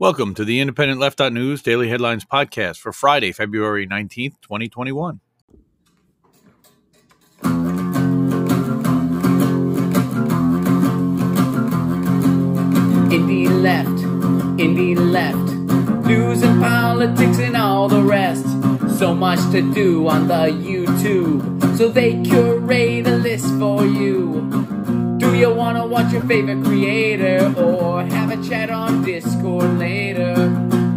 Welcome to the Independent Left News Daily Headlines Podcast for Friday, February 19th, 2021. Indie left, indie left, news and politics and all the rest. So much to do on the YouTube, so they curate a list for you. Do you wanna watch your favorite creator or have a chat on Discord later?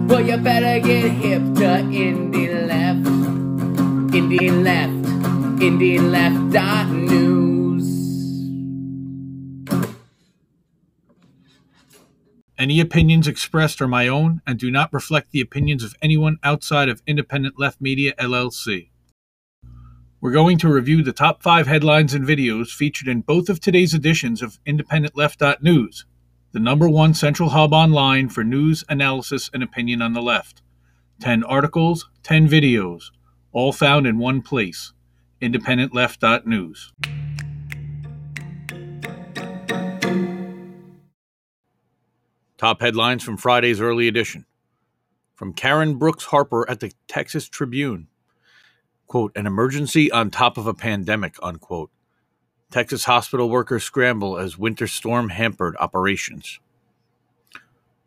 Well, you better get hip to Indie Left, Indie Left, Indie Left dot news. Any opinions expressed are my own and do not reflect the opinions of anyone outside of Independent Left Media LLC. We're going to review the top five headlines and videos featured in both of today's editions of Independent Left News, the number one central hub online for news, analysis, and opinion on the left. 10 articles, 10 videos, all found in one place Independent Left News. Top headlines from Friday's early edition. From Karen Brooks Harper at the Texas Tribune. Quote, an emergency on top of a pandemic, unquote. Texas hospital workers scramble as winter storm hampered operations.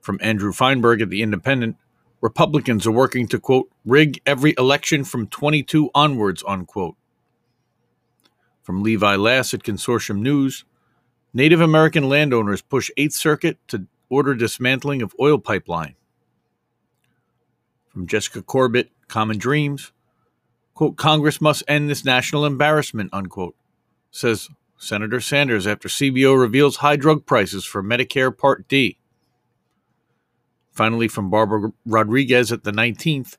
From Andrew Feinberg at The Independent, Republicans are working to, quote, rig every election from 22 onwards, unquote. From Levi Lass at Consortium News, Native American landowners push Eighth Circuit to order dismantling of oil pipeline. From Jessica Corbett, Common Dreams, quote, Congress must end this national embarrassment, unquote, says Senator Sanders after CBO reveals high drug prices for Medicare Part D. Finally, from Barbara Rodriguez at the 19th,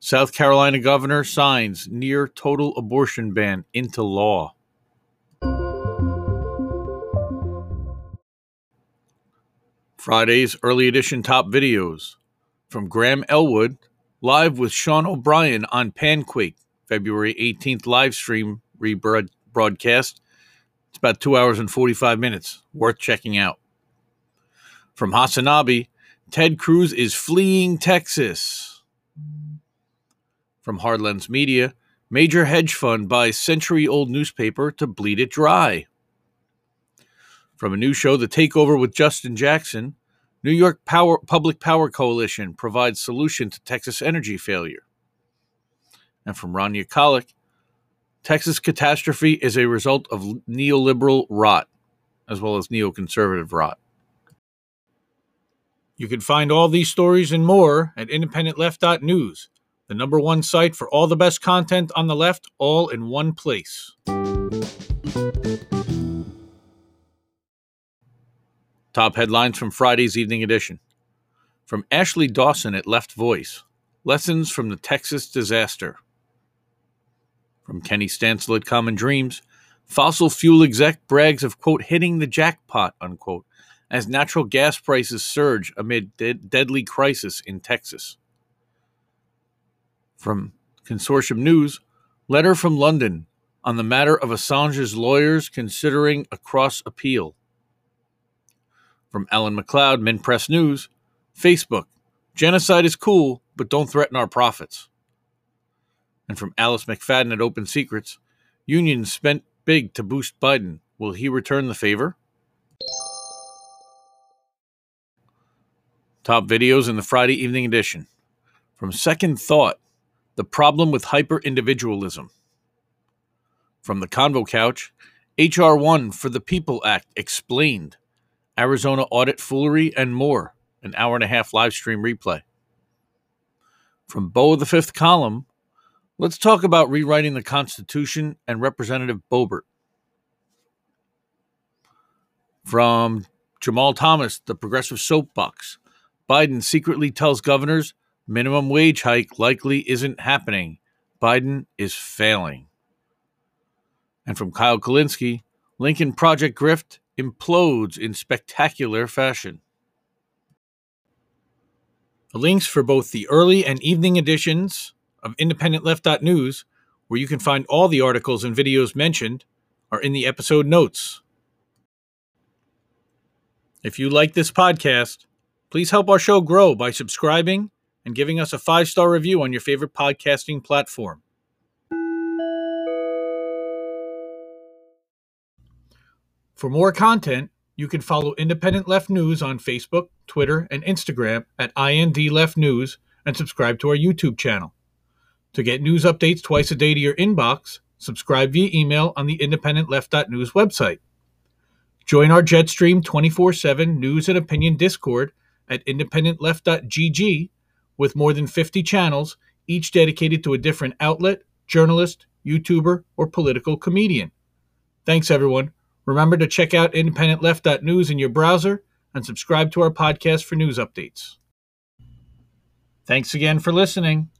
South Carolina governor signs near total abortion ban into law. Friday's early edition top videos from Graham Elwood, live with Sean O'Brien on Panquake, February 18th live stream rebroadcast. It's about two hours and 45 minutes, worth checking out. From Hasanabi, Ted Cruz is fleeing Texas. From Hard Lens Media, major hedge fund buys century old newspaper to bleed it dry. From a new show, The Takeover with Justin Jackson, New York Power, Public Power Coalition provides solution to Texas energy failure. And from Rania Khalek, Texas catastrophe is a result of neoliberal rot, as well as neoconservative rot. You can find all these stories and more at independentleft.news, the number one site for all the best content on the left, all in one place. Top headlines from Friday's evening edition. From Ashley Dawson at Left Voice Lessons from the Texas Disaster. From Kenny Stancil at Common Dreams Fossil fuel exec brags of, quote, hitting the jackpot, unquote, as natural gas prices surge amid de- deadly crisis in Texas. From Consortium News Letter from London on the matter of Assange's lawyers considering a cross appeal. From Alan MacLeod, MintPress News, Facebook, genocide is cool, but don't threaten our profits. And from Alyce McFadden at Open Secrets, unions spent big to boost Biden. Will he return the favor? Top videos in the Friday evening edition. From Second Thought, the problem with hyper individualism. From the Convo Couch, HR 1 for the People Act explained. Arizona audit foolery, and more. An hour and a half live stream replay. From Beau of the Fifth Column, let's talk about rewriting the Constitution and Representative Boebert. From Jamarl Thomas, the Progressive Soapbox, Biden secretly tells governors minimum wage hike likely isn't happening. Biden is failing. And from Kyle Kulinski, Lincoln Project Grift implodes in spectacular fashion. The links for both the early and evening editions of IndependentLeft.news, where you can find all the articles and videos mentioned, are in the episode notes. If you like this podcast, Please help our show grow by subscribing and giving us a five star review on your favorite podcasting platform. For more content, you can follow Independent Left News on Facebook, Twitter, and Instagram at IND Left News and subscribe to our YouTube channel. To get news updates twice a day to your inbox, subscribe via email on the independentleft.news website. Join our Jetstream 24 7 news and opinion Discord at independentleft.gg with more than 50 channels, each dedicated to a different outlet, journalist, YouTuber, or political comedian. Thanks, everyone. Remember to check out independentleft.news in your browser and subscribe to our podcast for news updates. Thanks again for listening.